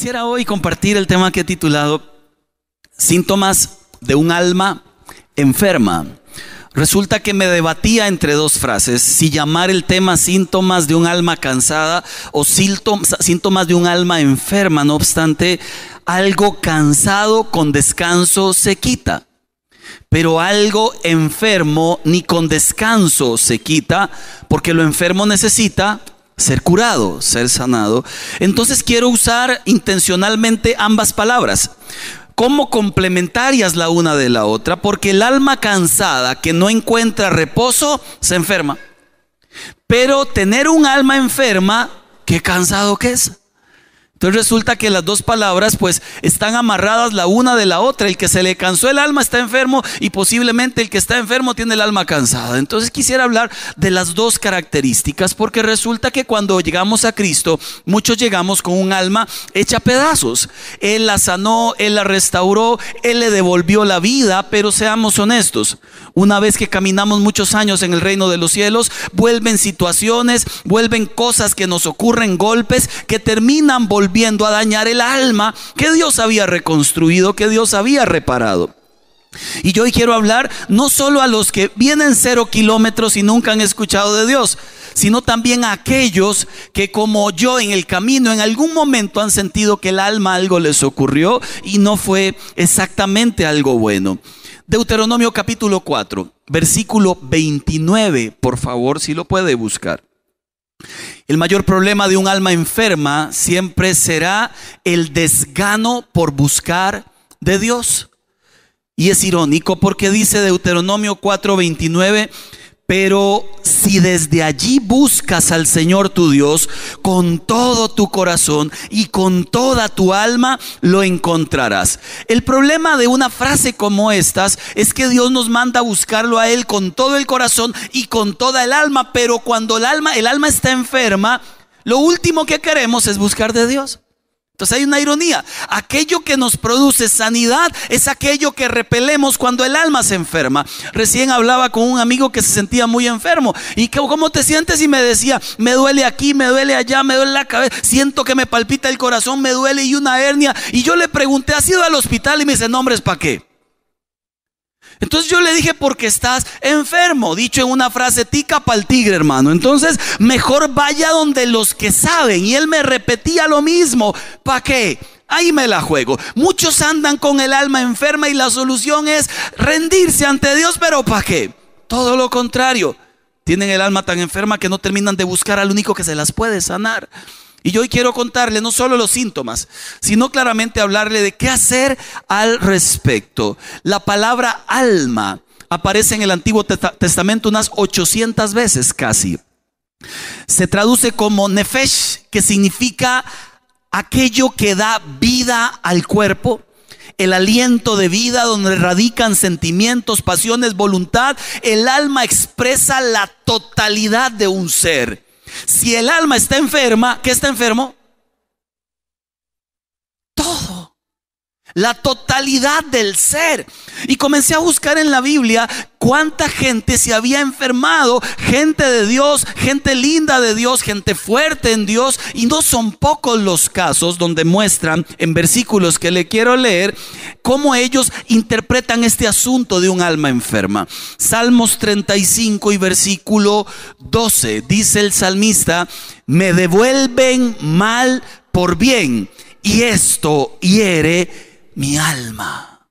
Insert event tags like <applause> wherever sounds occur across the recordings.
Quisiera hoy compartir el tema que he titulado Síntomas de un alma enferma. Resulta que me debatía entre dos frases, si llamar el tema síntomas de un alma cansada o síntomas de un alma enferma. No obstante, algo cansado con descanso se quita, pero algo enfermo ni con descanso se quita, porque lo enfermo necesita ser curado, ser sanado. Entonces quiero usar intencionalmente ambas palabras como complementarias la una de la otra, porque el alma cansada que no encuentra reposo se enferma. Pero tener un alma enferma, qué cansado que es. Entonces resulta que las dos palabras pues están amarradas la una de la otra. El que se le cansó el alma está enfermo y posiblemente el que está enfermo tiene el alma cansada. Entonces quisiera hablar de las dos características porque resulta que cuando llegamos a Cristo muchos llegamos con un alma hecha pedazos. Él la sanó, Él la restauró, Él le devolvió la vida, pero seamos honestos. Una vez que caminamos muchos años en el reino de los cielos, vuelven situaciones, vuelven cosas que nos ocurren, golpes que terminan volviendo viendo a dañar el alma que Dios había reconstruido, que Dios había reparado. Y yo hoy quiero hablar no solo a los que vienen cero kilómetros y nunca han escuchado de Dios, sino también a aquellos que como yo en el camino en algún momento han sentido que el alma algo les ocurrió y no fue exactamente algo bueno. Deuteronomio capítulo 4, versículo 29, por favor, si lo puede buscar. El mayor problema de un alma enferma siempre será el desgano por buscar de Dios. Y es irónico porque dice Deuteronomio 4:29, pero si desde allí buscas al Señor tu Dios con todo tu corazón y con toda tu alma, lo encontrarás. El problema de una frase como estas es que Dios nos manda a buscarlo a Él con todo el corazón y con toda el alma, pero cuando el alma, el alma está enferma, lo último que queremos es buscar de Dios. Entonces hay una ironía. Aquello que nos produce sanidad es aquello que repelemos cuando el alma se enferma. Recién hablaba con un amigo que se sentía muy enfermo. ¿Y cómo te sientes? Y me decía, me duele aquí, me duele allá, me duele la cabeza, siento que me palpita el corazón, me duele y una hernia. Y yo le pregunté, ¿has ido al hospital? Y me dice, no, para qué? Entonces yo le dije, porque estás enfermo, dicho en una frase, tica para el tigre, hermano. Entonces, mejor vaya donde los que saben. Y él me repetía lo mismo. ¿Para qué? Ahí me la juego. Muchos andan con el alma enferma y la solución es rendirse ante Dios, pero ¿para qué? Todo lo contrario. Tienen el alma tan enferma que no terminan de buscar al único que se las puede sanar. Y yo hoy quiero contarle no solo los síntomas, sino claramente hablarle de qué hacer al respecto. La palabra alma aparece en el Antiguo Testamento unas 800 veces casi. Se traduce como nefesh, que significa aquello que da vida al cuerpo, el aliento de vida donde radican sentimientos, pasiones, voluntad. El alma expresa la totalidad de un ser. Si el alma está enferma, ¿qué está enfermo? Todo. La totalidad del ser. Y comencé a buscar en la Biblia cuánta gente se había enfermado, gente de Dios, gente linda de Dios, gente fuerte en Dios, y no son pocos los casos donde muestran en versículos que le quiero leer cómo ellos interpretan este asunto de un alma enferma. Salmos 35 y versículo 12, dice el salmista, me devuelven mal por bien, y esto hiere mi alma.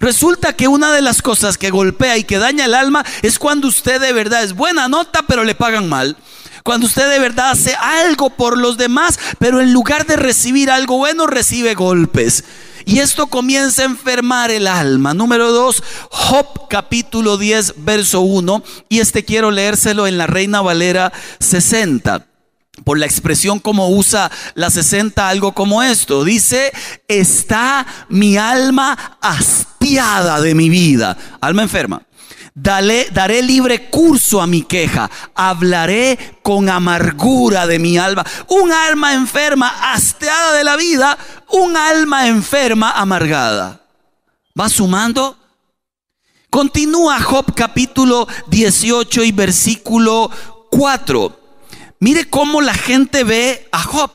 Resulta que una de las cosas que golpea y que daña el alma es cuando usted de verdad es buena nota, pero le pagan mal. Cuando usted de verdad hace algo por los demás, pero en lugar de recibir algo bueno, recibe golpes. Y esto comienza a enfermar el alma. Número 2, Job capítulo 10, verso 1. Y este quiero leérselo en la Reina Valera 60 por la expresión como usa la 60, algo como esto. Dice, está mi alma hastiada de mi vida. Alma enferma. daré libre curso a mi queja. Hablaré con amargura de mi alma. Un alma enferma, hastiada de la vida. Un alma enferma, amargada. ¿Va sumando? Continúa Job capítulo 18 y versículo 4. Mire cómo la gente ve a Job.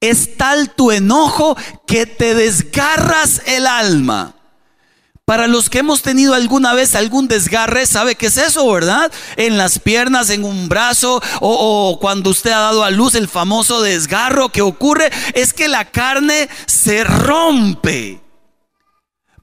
Es tal tu enojo que te desgarras el alma. Para los que hemos tenido alguna vez algún desgarre, ¿sabe qué es eso, verdad? En las piernas, en un brazo, o, o, cuando usted ha dado a luz el famoso desgarro que ocurre, es que la carne se rompe.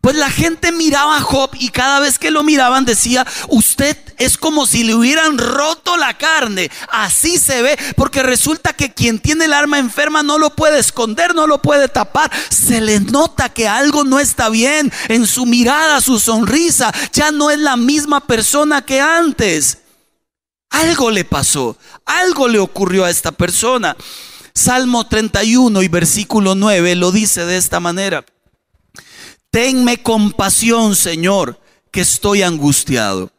Pues la gente miraba a Job y cada vez que lo miraban decía, usted es como si le hubieran roto la carne. Así se ve, porque resulta que quien tiene el arma enferma no lo puede esconder, no lo puede tapar. Se le nota que algo no está bien en su mirada, su sonrisa. Ya no es la misma persona que antes. Algo le pasó, algo le ocurrió a esta persona. Salmo 31 y versículo 9 lo dice de esta manera. Tenme compasión, Señor, que estoy angustiado.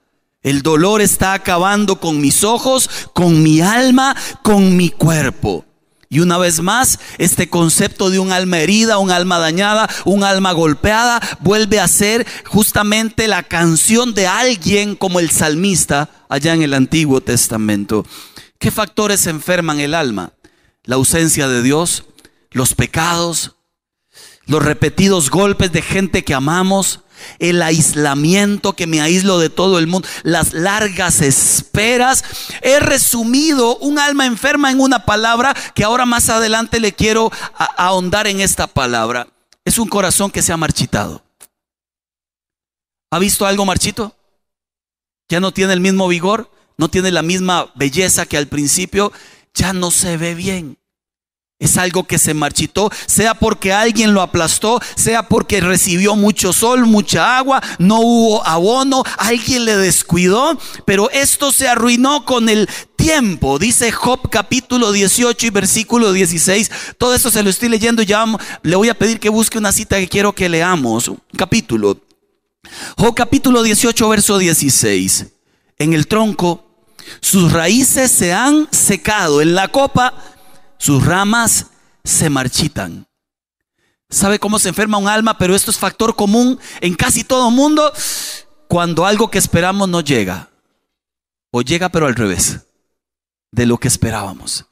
El dolor está acabando con mis ojos, con mi alma, con mi cuerpo. Y una vez más, este concepto de un alma herida, un alma dañada, un alma golpeada, vuelve a ser justamente la canción de alguien como el salmista allá en el Antiguo Testamento. ¿Qué factores enferman el alma? La ausencia de Dios, los pecados, los repetidos golpes de gente que amamos, el aislamiento que me aíslo de todo el mundo, las largas esperas. He resumido un alma enferma en una palabra que ahora más adelante le quiero ahondar en esta palabra. Es un corazón que se ha marchitado. ¿Ha visto algo marchito? Ya no tiene el mismo vigor, no tiene la misma belleza que al principio, ya no se ve bien. Es algo que se marchitó, sea porque alguien lo aplastó, sea porque recibió mucho sol, mucha agua, no hubo abono, alguien le descuidó, pero esto se arruinó con el tiempo. Dice Job capítulo 18 y versículo 16. Todo esto se lo estoy leyendo ya le voy a pedir que busque una cita que quiero que leamos. capítulo. Job capítulo 18 verso 16. En el tronco sus raíces se han secado, en la copa sus ramas se marchitan. ¿Sabe cómo se enferma un alma? Pero esto es factor común en casi todo mundo cuando algo que esperamos no llega. O llega pero al revés de lo que esperábamos.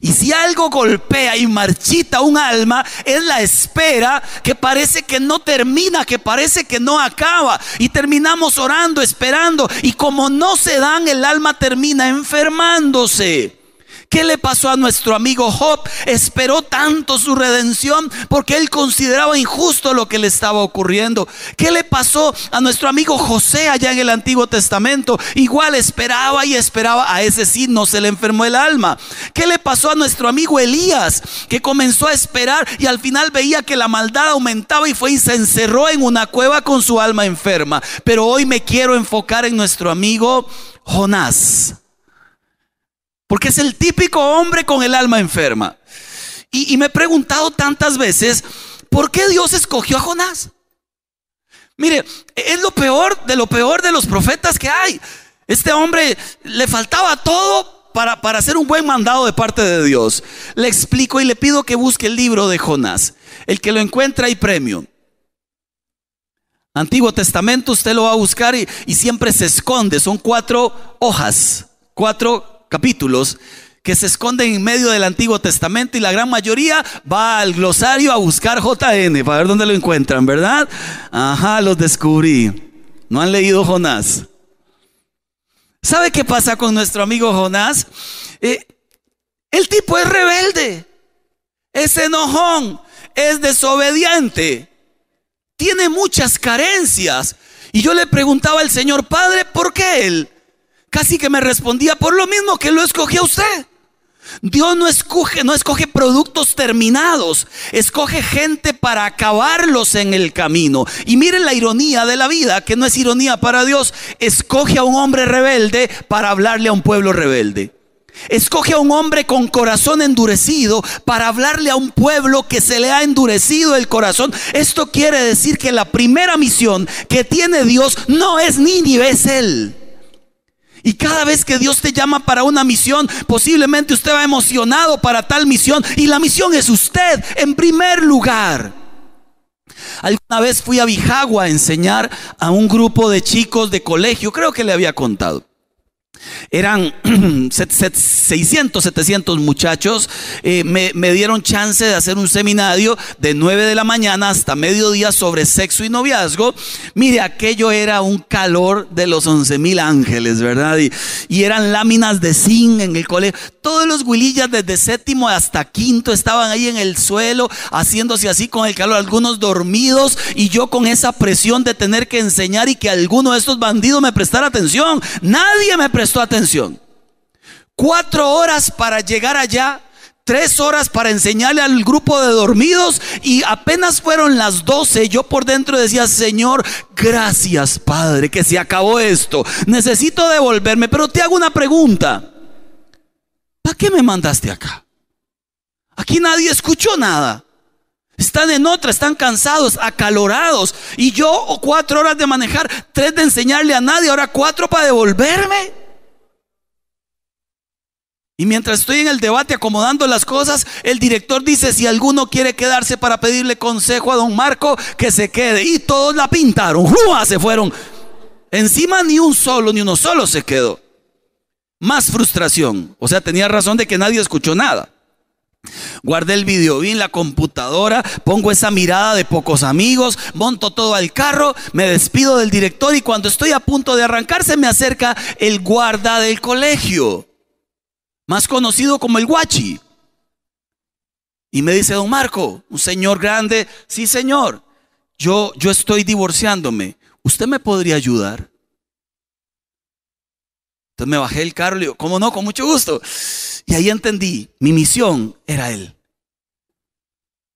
Y si algo golpea y marchita un alma, es la espera que parece que no termina, que parece que no acaba. Y terminamos orando, esperando. Y como no se dan, el alma termina enfermándose. ¿Qué le pasó a nuestro amigo Job? Esperó tanto su redención porque él consideraba injusto lo que le estaba ocurriendo. ¿Qué le pasó a nuestro amigo José allá en el Antiguo Testamento? Igual esperaba y esperaba. A ese sí no se le enfermó el alma. ¿Qué le pasó a nuestro amigo Elías? Que comenzó a esperar y al final veía que la maldad aumentaba y fue y se encerró en una cueva con su alma enferma. Pero hoy me quiero enfocar en nuestro amigo Jonás. Porque es el típico hombre con el alma enferma. Y, me he preguntado tantas veces, ¿por qué Dios escogió a Jonás? Mire, es lo peor de lo peor de los profetas que hay. Este hombre le faltaba todo para, para, hacer un buen mandado de parte de Dios. Le explico y le pido que busque el libro de Jonás. El que lo encuentra hay premio. Antiguo Testamento usted lo va a buscar y, y siempre se esconde. Son cuatro hojas, cuatro capítulos que se esconden en medio del Antiguo Testamento y la gran mayoría va al glosario a buscar JN para ver dónde lo encuentran, ¿verdad? Ajá, los descubrí. No han leído Jonás. ¿Sabe qué pasa con nuestro amigo Jonás? Eh, el tipo es rebelde, es enojón, es desobediente, tiene muchas carencias. Y yo le preguntaba al Señor, Padre, ¿por qué él? Casi que me respondía por lo mismo que lo escogió usted. Dios no escoge, no escoge productos terminados, escoge gente para acabarlos en el camino. Y miren la ironía de la vida, que no es ironía para Dios, escoge a un hombre rebelde para hablarle a un pueblo rebelde. Escoge a un hombre con corazón endurecido para hablarle a un pueblo que se le ha endurecido el corazón. Esto quiere decir que la primera misión que tiene Dios no es Nínive, es Él. Y cada vez que Dios te llama para una misión, posiblemente usted va emocionado para tal misión. Y la misión es usted en primer lugar. Alguna vez fui a Bijagua a enseñar a un grupo de chicos de colegio, creo que le había contado. Eran <clears throat> 600, 700 muchachos. Eh, me, me, dieron chance de hacer un seminario de 9 de la mañana hasta mediodía sobre sexo y noviazgo. Mire, aquello era un calor de los 11 mil ángeles, ¿verdad? Y, y, eran láminas de zinc en el colegio. Todos los huilillas desde séptimo hasta quinto estaban ahí en el suelo haciéndose así con el calor, algunos dormidos y yo con esa presión de tener que enseñar y que alguno de estos bandidos me prestara atención. Nadie me prestó atención. Cuatro horas para llegar allá, tres horas para enseñarle al grupo de dormidos y apenas fueron las doce, yo por dentro decía, Señor, gracias Padre, que se acabó esto. Necesito devolverme, pero te hago una pregunta. ¿Para qué me mandaste acá? Aquí nadie escuchó nada. Están en otra, están cansados, acalorados. Y yo cuatro horas de manejar, tres de enseñarle a nadie, ahora cuatro para devolverme. Y mientras estoy en el debate acomodando las cosas, el director dice, si alguno quiere quedarse para pedirle consejo a don Marco, que se quede. Y todos la pintaron, se fueron. Encima ni un solo, ni uno solo se quedó. Más frustración. O sea, tenía razón de que nadie escuchó nada. Guardé el video en la computadora, pongo esa mirada de pocos amigos, monto todo al carro, me despido del director y cuando estoy a punto de arrancar se me acerca el guarda del colegio más conocido como el guachi. Y me dice, don Marco, un señor grande, sí señor, yo, yo estoy divorciándome, ¿usted me podría ayudar? Entonces me bajé el carro y le digo, ¿cómo no? Con mucho gusto. Y ahí entendí, mi misión era él.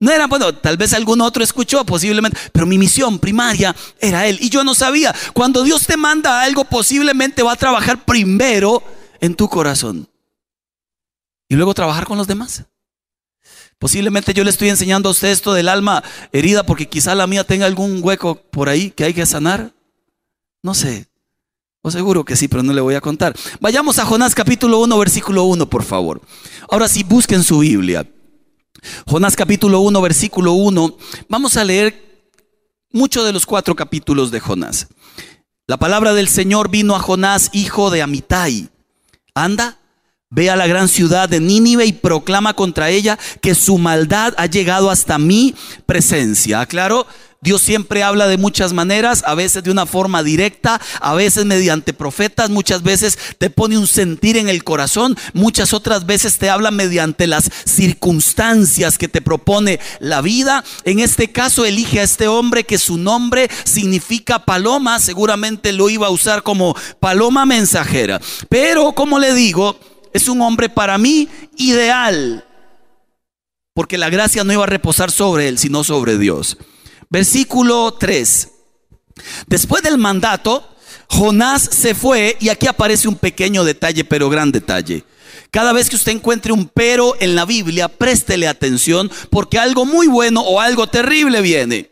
No era, bueno, tal vez algún otro escuchó posiblemente, pero mi misión primaria era él. Y yo no sabía, cuando Dios te manda algo, posiblemente va a trabajar primero en tu corazón y luego trabajar con los demás. Posiblemente yo le estoy enseñando a usted esto del alma herida porque quizá la mía tenga algún hueco por ahí que hay que sanar. No sé. O seguro que sí, pero no le voy a contar. Vayamos a Jonás capítulo 1, versículo 1, por favor. Ahora sí, busquen su Biblia. Jonás capítulo 1, versículo 1. Vamos a leer muchos de los cuatro capítulos de Jonás. La palabra del Señor vino a Jonás, hijo de Amitai. Anda Ve a la gran ciudad de Nínive y proclama contra ella que su maldad ha llegado hasta mi presencia. Claro, Dios siempre habla de muchas maneras, a veces de una forma directa, a veces mediante profetas, muchas veces te pone un sentir en el corazón, muchas otras veces te habla mediante las circunstancias que te propone la vida. En este caso elige a este hombre que su nombre significa paloma, seguramente lo iba a usar como paloma mensajera. Pero como le digo, es un hombre para mí ideal. Porque la gracia no iba a reposar sobre él, sino sobre Dios. Versículo 3. Después del mandato, Jonás se fue y aquí aparece un pequeño detalle, pero gran detalle. Cada vez que usted encuentre un pero en la Biblia, préstele atención porque algo muy bueno o algo terrible viene.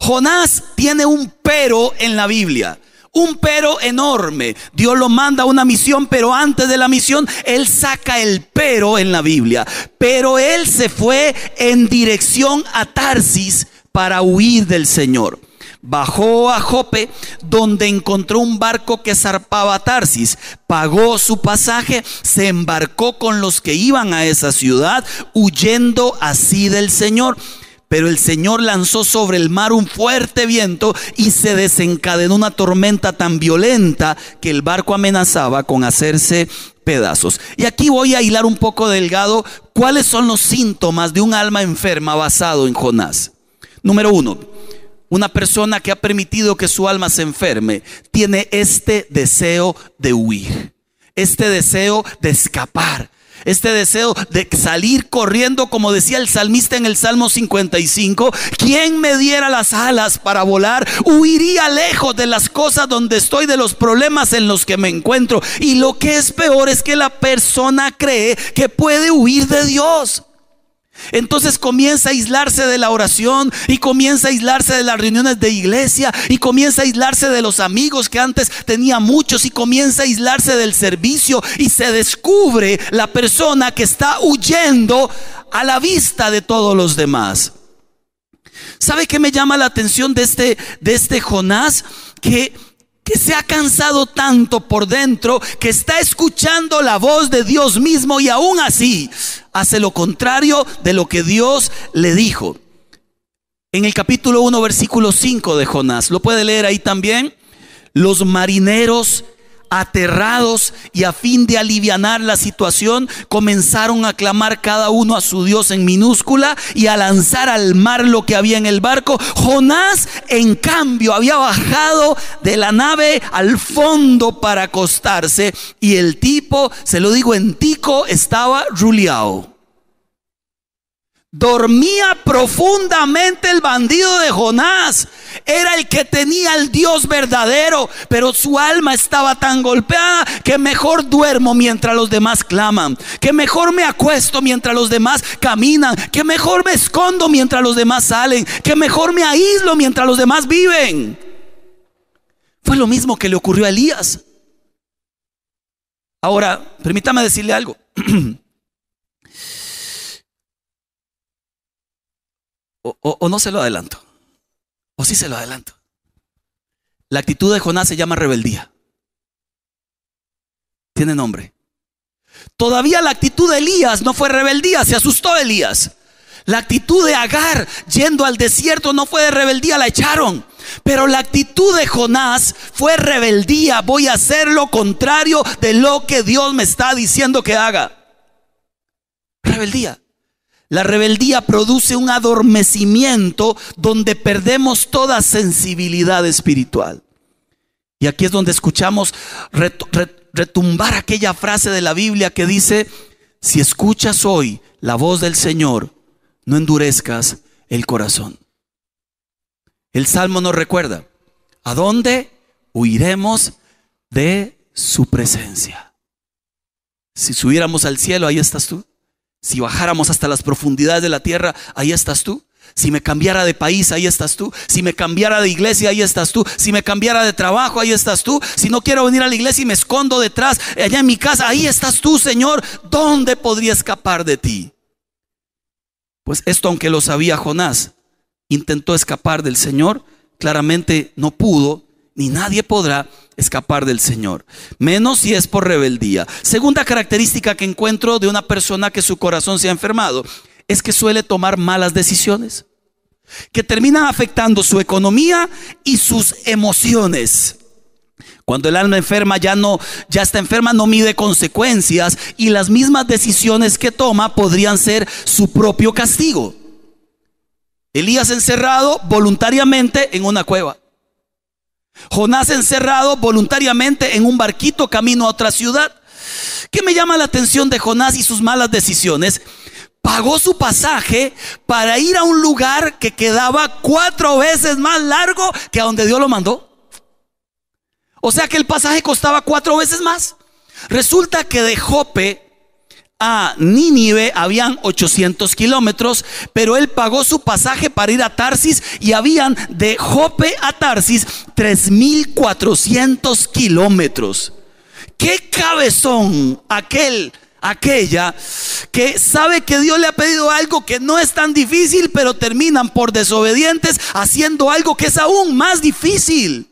Jonás tiene un pero en la Biblia. Un pero enorme. Dios lo manda a una misión, pero antes de la misión, Él saca el pero en la Biblia. Pero Él se fue en dirección a Tarsis para huir del Señor. Bajó a Jope, donde encontró un barco que zarpaba a Tarsis. Pagó su pasaje, se embarcó con los que iban a esa ciudad, huyendo así del Señor. Pero el Señor lanzó sobre el mar un fuerte viento y se desencadenó una tormenta tan violenta que el barco amenazaba con hacerse pedazos. Y aquí voy a hilar un poco delgado cuáles son los síntomas de un alma enferma basado en Jonás. Número uno, una persona que ha permitido que su alma se enferme tiene este deseo de huir, este deseo de escapar, este deseo de salir corriendo, como decía el salmista en el Salmo 55, ¿quién me diera las alas para volar? Huiría lejos de las cosas donde estoy, de los problemas en los que me encuentro. Y lo que es peor es que la persona cree que puede huir de Dios. Entonces comienza a aislarse de la oración y comienza a aislarse de las reuniones de iglesia y comienza a aislarse de los amigos que antes tenía muchos y comienza a aislarse del servicio y se descubre la persona que está huyendo a la vista de todos los demás. ¿Sabe qué me llama la atención de este, de este Jonás? Que que se ha cansado tanto por dentro que está escuchando la voz de Dios mismo y aún así hace lo contrario de lo que Dios le dijo. En el capítulo 1, versículo 5 de Jonás, lo puede leer ahí también. Los marineros aterrados y a fin de alivianar la situación, comenzaron a clamar cada uno a su Dios en minúscula y a lanzar al mar lo que había en el barco. Jonás, en cambio, había bajado de la nave al fondo para acostarse y el tipo, se lo digo en tico, estaba ruliao. Dormía profundamente el bandido de Jonás. Era el que tenía al Dios verdadero, pero su alma estaba tan golpeada que mejor duermo mientras los demás claman, que mejor me acuesto mientras los demás caminan, que mejor me escondo mientras los demás salen, que mejor me aíslo mientras los demás viven. Fue lo mismo que le ocurrió a Elías. Ahora, permítame decirle algo. <clears throat> O, no se lo adelanto. O sí se lo adelanto. La actitud de Jonás se llama rebeldía. Tiene nombre. Todavía la actitud de Elías no fue rebeldía, se asustó Elías. La actitud de Agar yendo al desierto no fue de rebeldía, la echaron. Pero la actitud de Jonás fue rebeldía. Voy a hacer lo contrario de lo que Dios me está diciendo que haga. Rebeldía. La rebeldía produce un adormecimiento donde perdemos toda sensibilidad espiritual. Y aquí es donde escuchamos retumbar aquella frase de la Biblia que dice, si escuchas hoy la voz del Señor, no endurezcas el corazón. El Salmo nos recuerda, ¿a dónde huiremos de su presencia? Si subiéramos al cielo, ahí estás tú. Si bajáramos hasta las profundidades de la tierra, ahí estás tú. Si me cambiara de país, ahí estás tú. Si me cambiara de iglesia, ahí estás tú. Si me cambiara de trabajo, ahí estás tú. Si no quiero venir a la iglesia y me escondo detrás, allá en mi casa, ahí estás tú, Señor. ¿Dónde podría escapar de ti? Pues esto, aunque lo sabía Jonás, intentó escapar del Señor, claramente no pudo, ni nadie podrá escapar del Señor, menos si es por rebeldía. Segunda característica que encuentro de una persona que su corazón se ha enfermado es que suele tomar malas decisiones, que terminan afectando su economía y sus emociones. Cuando el alma enferma ya no ya está enferma no mide consecuencias y las mismas decisiones que toma podrían ser su propio castigo. Elías encerrado voluntariamente en una cueva. Jonás encerrado voluntariamente en un barquito camino a otra ciudad. ¿Qué me llama la atención de Jonás y sus malas decisiones? Pagó su pasaje para ir a un lugar que quedaba cuatro veces más largo que a donde Dios lo mandó. O sea que el pasaje costaba cuatro veces más. Resulta que de Jope a Nínive habían 800 kilómetros, pero él pagó su pasaje para ir a Tarsis y habían de Jope a Tarsis 3400 kilómetros. ¿Qué cabezón aquel, aquella que sabe que Dios le ha pedido algo que no es tan difícil, pero terminan por desobedientes haciendo algo que es aún más difícil?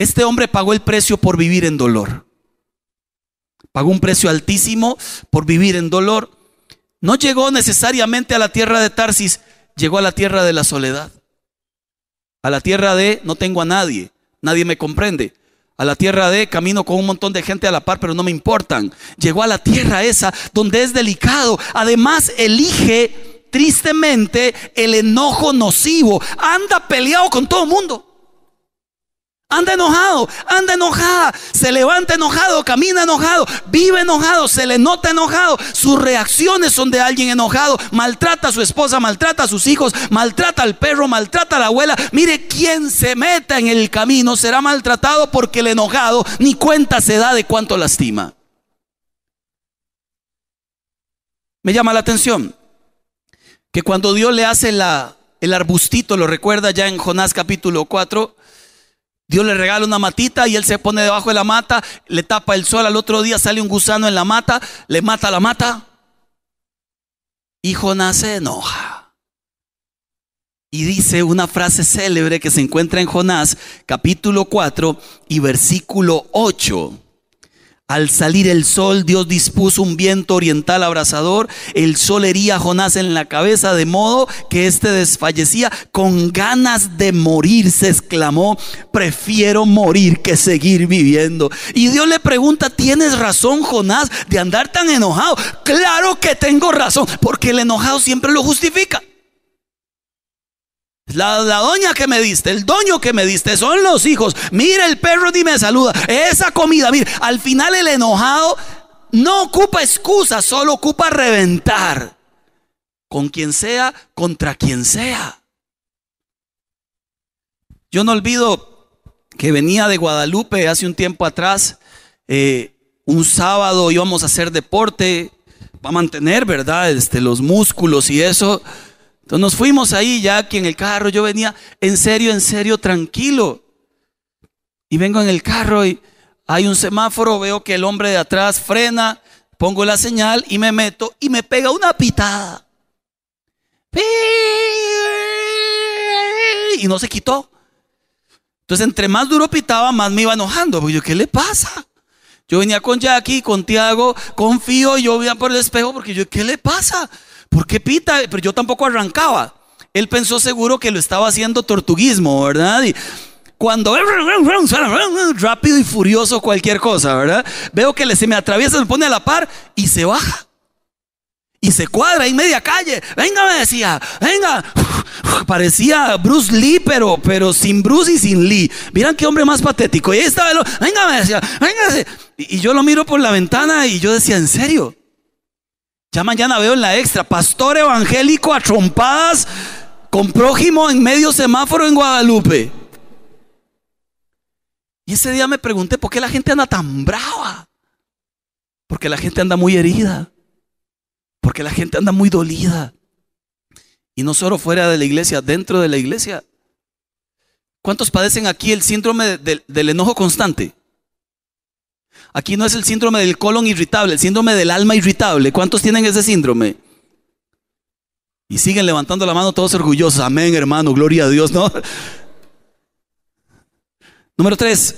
Este hombre pagó el precio por vivir en dolor. Pagó un precio altísimo por vivir en dolor. No llegó necesariamente a la tierra de Tarsis, llegó a la tierra de la soledad. A la tierra de no tengo a nadie, nadie me comprende. A la tierra de camino con un montón de gente a la par, pero no me importan. Llegó a la tierra esa donde es delicado. Además, elige tristemente el enojo nocivo. Anda peleado con todo el mundo. Anda enojado, anda enojada, se levanta enojado, camina enojado, vive enojado, se le nota enojado. Sus reacciones son de alguien enojado. Maltrata a su esposa, maltrata a sus hijos, maltrata al perro, maltrata a la abuela. Mire, quien se meta en el camino será maltratado porque el enojado ni cuenta se da de cuánto lastima. Me llama la atención que cuando Dios le hace la, el arbustito, lo recuerda ya en Jonás capítulo 4, Dios le regala una matita y él se pone debajo de la mata, le tapa el sol, al otro día sale un gusano en la mata, le mata la mata. Y Jonás se enoja. Y dice una frase célebre que se encuentra en Jonás, capítulo 4 y versículo 8. Al salir el sol, Dios dispuso un viento oriental abrasador. El sol hería a Jonás en la cabeza, de modo que éste desfallecía con ganas de morir. Se exclamó: Prefiero morir que seguir viviendo. Y Dios le pregunta: ¿Tienes razón, Jonás, de andar tan enojado? Claro que tengo razón, porque el enojado siempre lo justifica. La, doña que me diste, el doño que me diste, son los hijos. Mira el perro y me saluda. Esa comida, mira, al final el enojado no ocupa excusa, solo ocupa reventar. Con quien sea, contra quien sea. Yo no olvido que venía de Guadalupe hace un tiempo atrás. Eh, un sábado íbamos a hacer deporte para mantener, ¿verdad? Este, los músculos y eso. Entonces nos fuimos ahí ya aquí en el carro, yo venía en serio, en serio, tranquilo. Y vengo en el carro y hay un semáforo, veo que el hombre de atrás frena, pongo la señal y me meto y me pega una pitada. Y no se quitó. Entonces, entre más duro pitaba, más me iba enojando. Porque yo, ¿qué le pasa? Yo venía con Jackie, con Tiago, confío, yo veía por el espejo porque yo, ¿qué le pasa? ¿Por qué pita? Pero yo tampoco arrancaba. Él pensó seguro que lo estaba haciendo tortuguismo, ¿verdad? Y cuando rápido y furioso cualquier cosa, ¿verdad? Veo que se me atraviesa, me pone a la par y se baja. Y se cuadra en media calle. Venga, me decía, venga. Parecía Bruce Lee, pero, pero sin Bruce y sin Lee. Miran qué hombre más patético. Y ahí estaba, venga, me decía, venga. Y yo lo miro por la ventana y yo decía, ¿en serio? Ya mañana veo en la extra, pastor evangélico a trompadas con prójimo en medio semáforo en Guadalupe. Y ese día me pregunté, ¿por qué la gente anda tan brava? Porque la gente anda muy herida. Porque la gente anda muy dolida. Y no solo fuera de la iglesia, dentro de la iglesia. ¿Cuántos padecen aquí el síndrome del enojo constante? Aquí no es el síndrome del colon irritable, el síndrome del alma irritable. ¿Cuántos tienen ese síndrome? Y siguen levantando la mano todos orgullosos. Amén, hermano, gloria a Dios, ¿no? <laughs> Número tres.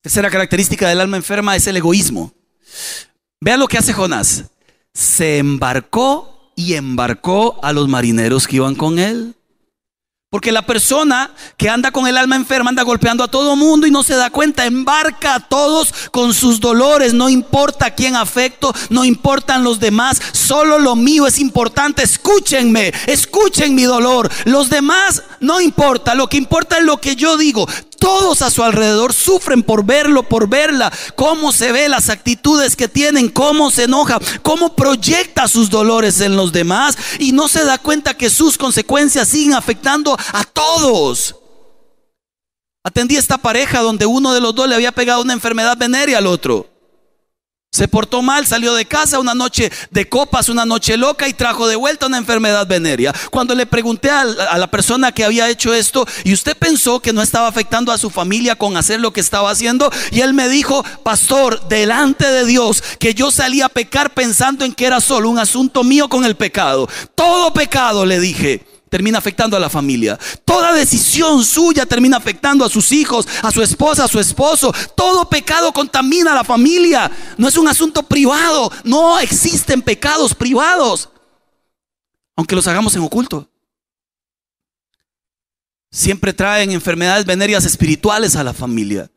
Tercera característica del alma enferma es el egoísmo. Vean lo que hace Jonás. Se embarcó y embarcó a los marineros que iban con él. Porque la persona que anda con el alma enferma anda golpeando a todo mundo y no se da cuenta, embarca a todos con sus dolores, no importa quién afecto, no importan los demás, solo lo mío es importante, escúchenme, escuchen mi dolor, los demás no importa, lo que importa es lo que yo digo, todos a su alrededor sufren por verlo, por verla, cómo se ve, las actitudes que tienen, cómo se enoja, cómo proyecta sus dolores en los demás y no se da cuenta que sus consecuencias siguen afectando a todos. Atendí esta pareja donde uno de los dos le había pegado una enfermedad venérea al otro. Se portó mal, salió de casa una noche de copas, una noche loca y trajo de vuelta una enfermedad venérea. Cuando le pregunté a, la persona que había hecho esto, y usted pensó que no estaba afectando a su familia con hacer lo que estaba haciendo, y él me dijo, pastor, delante de Dios, que yo salía a pecar pensando en que era solo un asunto mío con el pecado. Todo pecado, le dije termina afectando a la familia. Toda decisión suya termina afectando a sus hijos, a su esposa, a su esposo. Todo pecado contamina a la familia. No es un asunto privado. No existen pecados privados. Aunque los hagamos en oculto. Siempre traen enfermedades venéreas espirituales a la familia.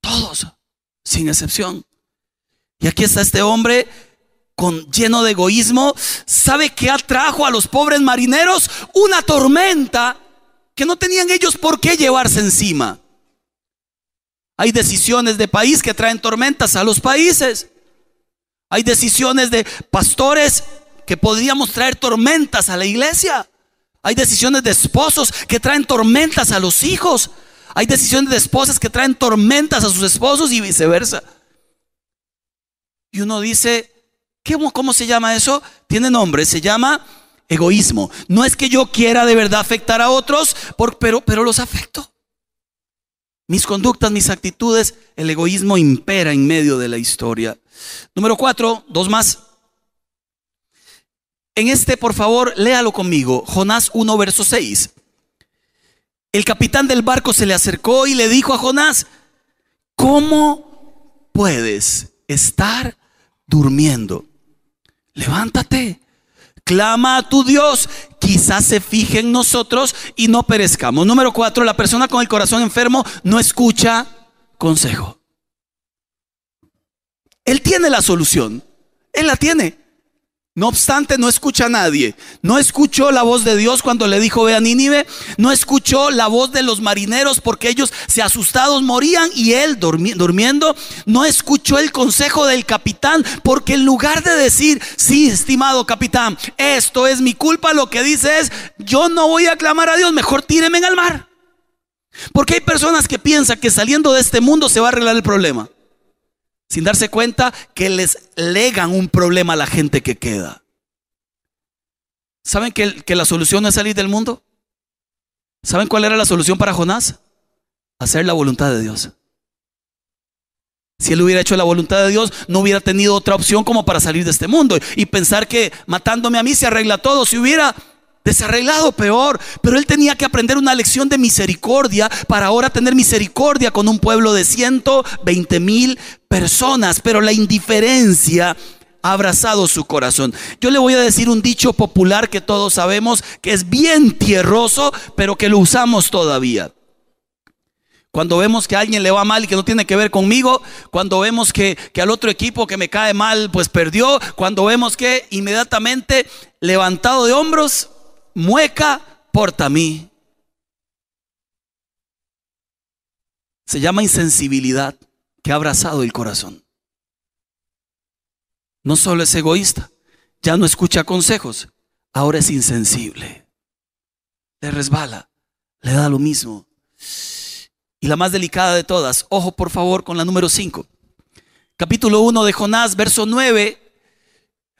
Todos, sin excepción. Y aquí está este hombre con lleno de egoísmo, ¿sabe qué atrajo a los pobres marineros? Una tormenta que no tenían ellos por qué llevarse encima. Hay decisiones de país que traen tormentas a los países. Hay decisiones de pastores que podríamos traer tormentas a la iglesia. Hay decisiones de esposos que traen tormentas a los hijos. Hay decisiones de esposas que traen tormentas a sus esposos y viceversa. Y uno dice, ¿Cómo, se llama eso? Tiene nombre, se llama egoísmo. No es que yo quiera de verdad afectar a otros, pero, pero los afecto. Mis conductas, mis actitudes, el egoísmo impera en medio de la historia. Número cuatro, dos más. En este, por favor, léalo conmigo. Jonás 1, verso 6. El capitán del barco se le acercó y le dijo a Jonás, ¿cómo puedes estar durmiendo? Levántate, clama a tu Dios, quizás se fije en nosotros y no perezcamos. Número cuatro, la persona con el corazón enfermo no escucha consejo. Él tiene la solución, él la tiene. No obstante, no escucha a nadie. No escuchó la voz de Dios cuando le dijo ve a Nínive. No escuchó la voz de los marineros porque ellos se asustados morían y él durmiendo. No escuchó el consejo del capitán porque en lugar de decir, sí, estimado capitán, esto es mi culpa, lo que dice es, yo no voy a clamar a Dios, mejor tíreme en el mar. Porque hay personas que piensan que saliendo de este mundo se va a arreglar el problema sin darse cuenta que les legan un problema a la gente que queda. ¿Saben que, que, la solución no es salir del mundo? ¿Saben cuál era la solución para Jonás? Hacer la voluntad de Dios. Si él hubiera hecho la voluntad de Dios, no hubiera tenido otra opción como para salir de este mundo. Y pensar que matándome a mí se arregla todo. Si hubiera desarreglado peor, pero él tenía que aprender una lección de misericordia para ahora tener misericordia con un pueblo de 120 mil personas, pero la indiferencia ha abrazado su corazón. Yo le voy a decir un dicho popular que todos sabemos que es bien tierroso, pero que lo usamos todavía. Cuando vemos que a alguien le va mal y que no tiene que ver conmigo, cuando vemos que, que, al otro equipo que me cae mal pues perdió, cuando vemos que inmediatamente levantado de hombros, mueca, porta a mí. Se llama insensibilidad que ha abrazado el corazón. No solo es egoísta, ya no escucha consejos, ahora es insensible. Le resbala, le da lo mismo. Y la más delicada de todas, ojo por favor con la número 5. Capítulo 1 de Jonás, verso 9,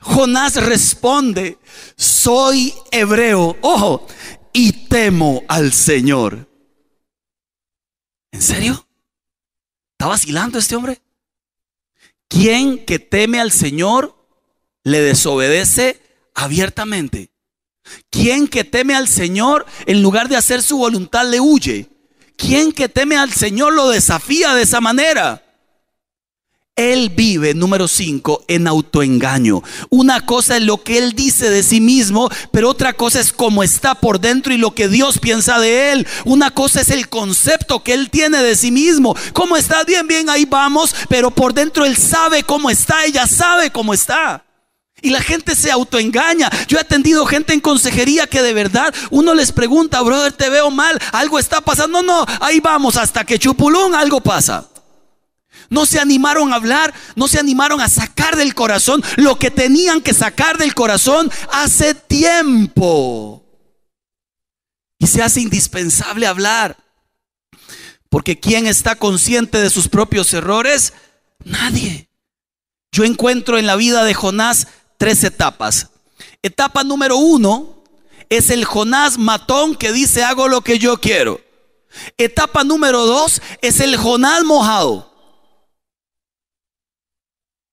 Jonás responde, soy hebreo, ojo, y temo al Señor. ¿En serio? ¿Está vacilando este hombre? ¿Quién que teme al Señor le desobedece abiertamente? ¿Quién que teme al Señor en lugar de hacer su voluntad le huye? ¿Quién que teme al Señor lo desafía de esa manera? Él vive, número 5, en autoengaño. Una cosa es lo que él dice de sí mismo, pero otra cosa es cómo está por dentro y lo que Dios piensa de él. Una cosa es el concepto que él tiene de sí mismo. ¿Cómo está? Bien, bien, ahí vamos, pero por dentro él sabe cómo está, ella sabe cómo está. Y la gente se autoengaña. Yo he atendido gente en consejería que de verdad uno les pregunta, brother, te veo mal, algo está pasando. No, no, ahí vamos, hasta que chupulón algo pasa. No se animaron a hablar, no se animaron a sacar del corazón lo que tenían que sacar del corazón hace tiempo. Y se hace indispensable hablar. Porque ¿quién está consciente de sus propios errores? Nadie. Yo encuentro en la vida de Jonás tres etapas. Etapa número uno es el Jonás matón que dice hago lo que yo quiero. Etapa número dos es el Jonás mojado.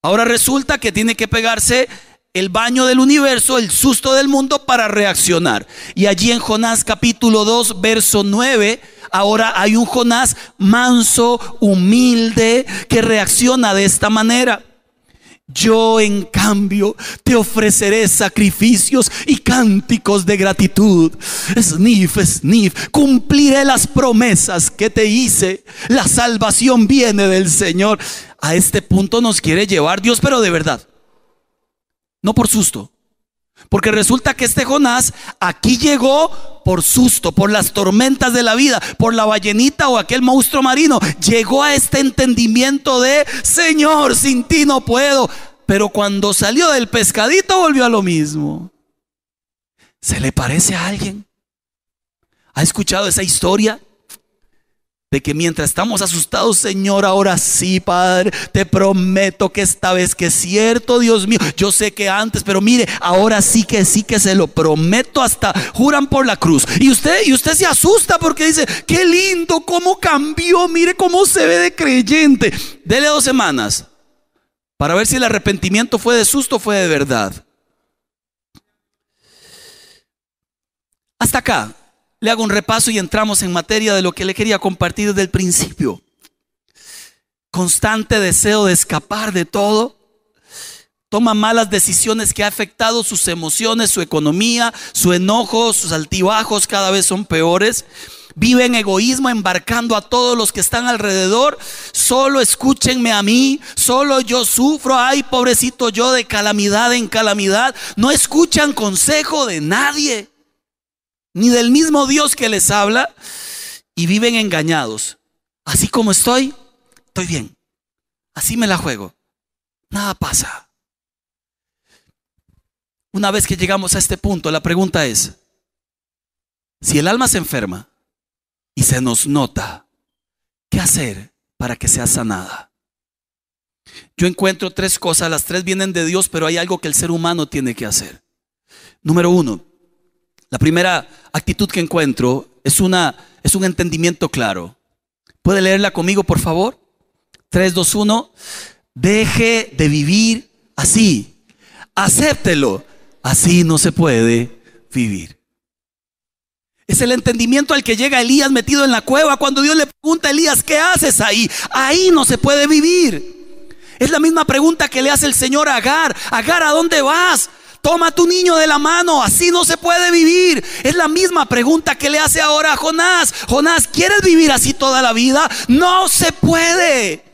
Ahora resulta que tiene que pegarse el baño del universo, el susto del mundo para reaccionar. Y allí en Jonás capítulo 2, verso 9, ahora hay un Jonás manso, humilde, que reacciona de esta manera. Yo en cambio te ofreceré sacrificios y cánticos de gratitud. Snif, snif, cumpliré las promesas que te hice. La salvación viene del Señor. A este punto nos quiere llevar Dios, pero de verdad. No por susto. Porque resulta que este Jonás aquí llegó por susto, por las tormentas de la vida, por la ballenita o aquel monstruo marino. Llegó a este entendimiento de, Señor, sin ti no puedo. Pero cuando salió del pescadito volvió a lo mismo. ¿Se le parece a alguien? ¿Ha escuchado esa historia? De que mientras estamos asustados, Señor, ahora sí, Padre, te prometo que esta vez que es cierto, Dios mío, yo sé que antes, pero mire, ahora sí que sí que se lo prometo, hasta juran por la cruz. Y usted, y usted se asusta porque dice, qué lindo, cómo cambió, mire cómo se ve de creyente. Dele dos semanas para ver si el arrepentimiento fue de susto o fue de verdad. hasta acá le hago un repaso y entramos en materia de lo que le quería compartir desde el principio. Constante deseo de escapar de todo. Toma malas decisiones que ha afectado sus emociones, su economía, su enojo, sus altibajos cada vez son peores. Vive en egoísmo, embarcando a todos los que están alrededor. Solo escúchenme a mí, solo yo sufro. Ay, pobrecito yo de calamidad en calamidad. No escuchan consejo de nadie ni del mismo Dios que les habla y viven engañados. Así como estoy, estoy bien. Así me la juego. Nada pasa. Una vez que llegamos a este punto, la pregunta es, si el alma se enferma y se nos nota, ¿qué hacer para que sea sanada? Yo encuentro tres cosas, las tres vienen de Dios, pero hay algo que el ser humano tiene que hacer. Número uno, la primera actitud que encuentro es, una, es un entendimiento claro. ¿Puede leerla conmigo, por favor? 3, 2, 1. Deje de vivir así. Acéptelo. Así no se puede vivir. Es el entendimiento al que llega Elías metido en la cueva cuando Dios le pregunta a Elías, ¿qué haces ahí? Ahí no se puede vivir. Es la misma pregunta que le hace el Señor a Agar. Agar, ¿a dónde vas? Toma tu niño de la mano, así no se puede vivir. Es la misma pregunta que le hace ahora a Jonás. Jonás, ¿quieres vivir así toda la vida? No se puede.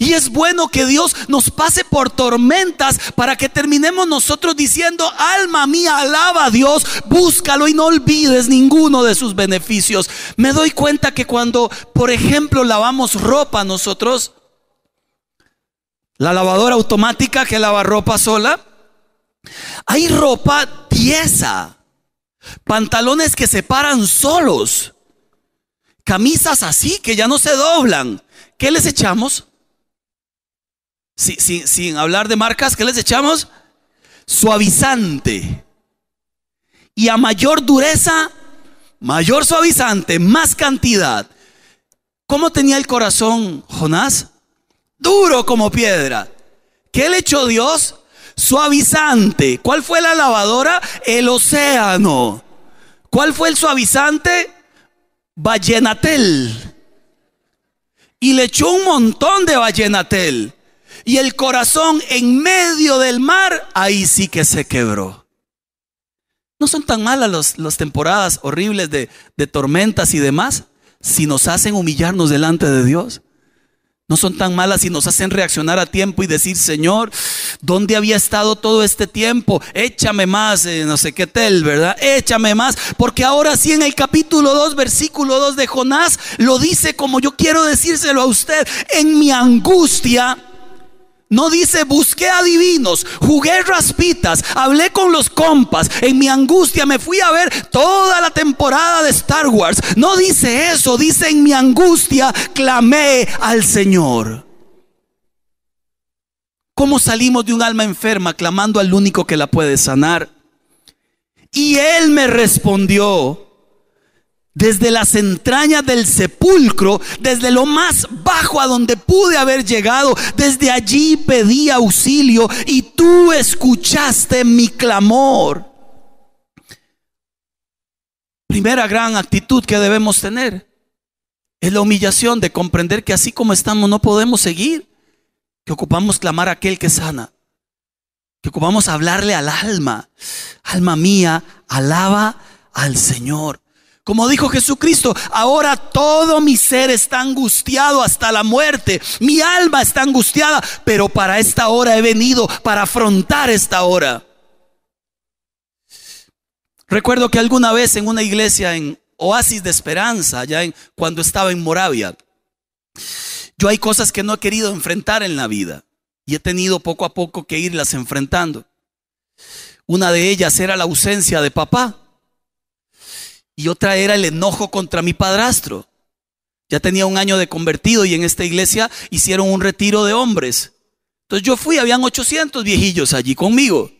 Y es bueno que Dios nos pase por tormentas para que terminemos nosotros diciendo, alma mía, alaba a Dios, búscalo y no olvides ninguno de sus beneficios. Me doy cuenta que cuando, por ejemplo, lavamos ropa nosotros, la lavadora automática que lava ropa sola, hay ropa tiesa, pantalones que se paran solos, camisas así que ya no se doblan. ¿Qué les echamos? sin hablar de marcas, ¿qué les echamos? Suavizante. Y a mayor dureza, mayor suavizante, más cantidad. ¿Cómo tenía el corazón Jonás? Duro como piedra. ¿Qué le echó Dios? Suavizante. ¿Cuál fue la lavadora? El océano. ¿Cuál fue el suavizante? Ballenatel. Y le echó un montón de ballenatel. Y el corazón en medio del mar, ahí sí que se quebró. No son tan malas las temporadas horribles de, de tormentas y demás si nos hacen humillarnos delante de Dios. No son tan malas y nos hacen reaccionar a tiempo y decir, Señor, ¿dónde había estado todo este tiempo? Échame más, eh, no sé qué tel, ¿verdad? Échame más, porque ahora sí en el capítulo 2, versículo 2 de Jonás, lo dice como yo quiero decírselo a usted, en mi angustia no dice, busqué adivinos, jugué raspitas, hablé con los compas, en mi angustia me fui a ver toda la temporada de Star Wars. No dice eso, dice, en mi angustia clamé al Señor. ¿Cómo salimos de un alma enferma clamando al único que la puede sanar? Y él me respondió, desde las entrañas del sepulcro, desde lo más bajo a donde pude haber llegado, desde allí pedí auxilio y tú escuchaste mi clamor. Primera gran actitud que debemos tener es la humillación de comprender que así como estamos no podemos seguir, que ocupamos clamar a aquel que sana, que ocupamos hablarle al alma, alma mía, alaba al Señor. Como dijo Jesucristo, ahora todo mi ser está angustiado hasta la muerte. Mi alma está angustiada, pero para esta hora he venido, para afrontar esta hora. Recuerdo que alguna vez en una iglesia en Oasis de Esperanza, ya en, cuando estaba en Moravia, yo hay cosas que no he querido enfrentar en la vida y he tenido poco a poco que irlas enfrentando. Una de ellas era la ausencia de papá y otra era el enojo contra mi padrastro. Ya tenía un año de convertido y en esta iglesia hicieron un retiro de hombres. Entonces yo fui, habían 800 viejillos allí conmigo.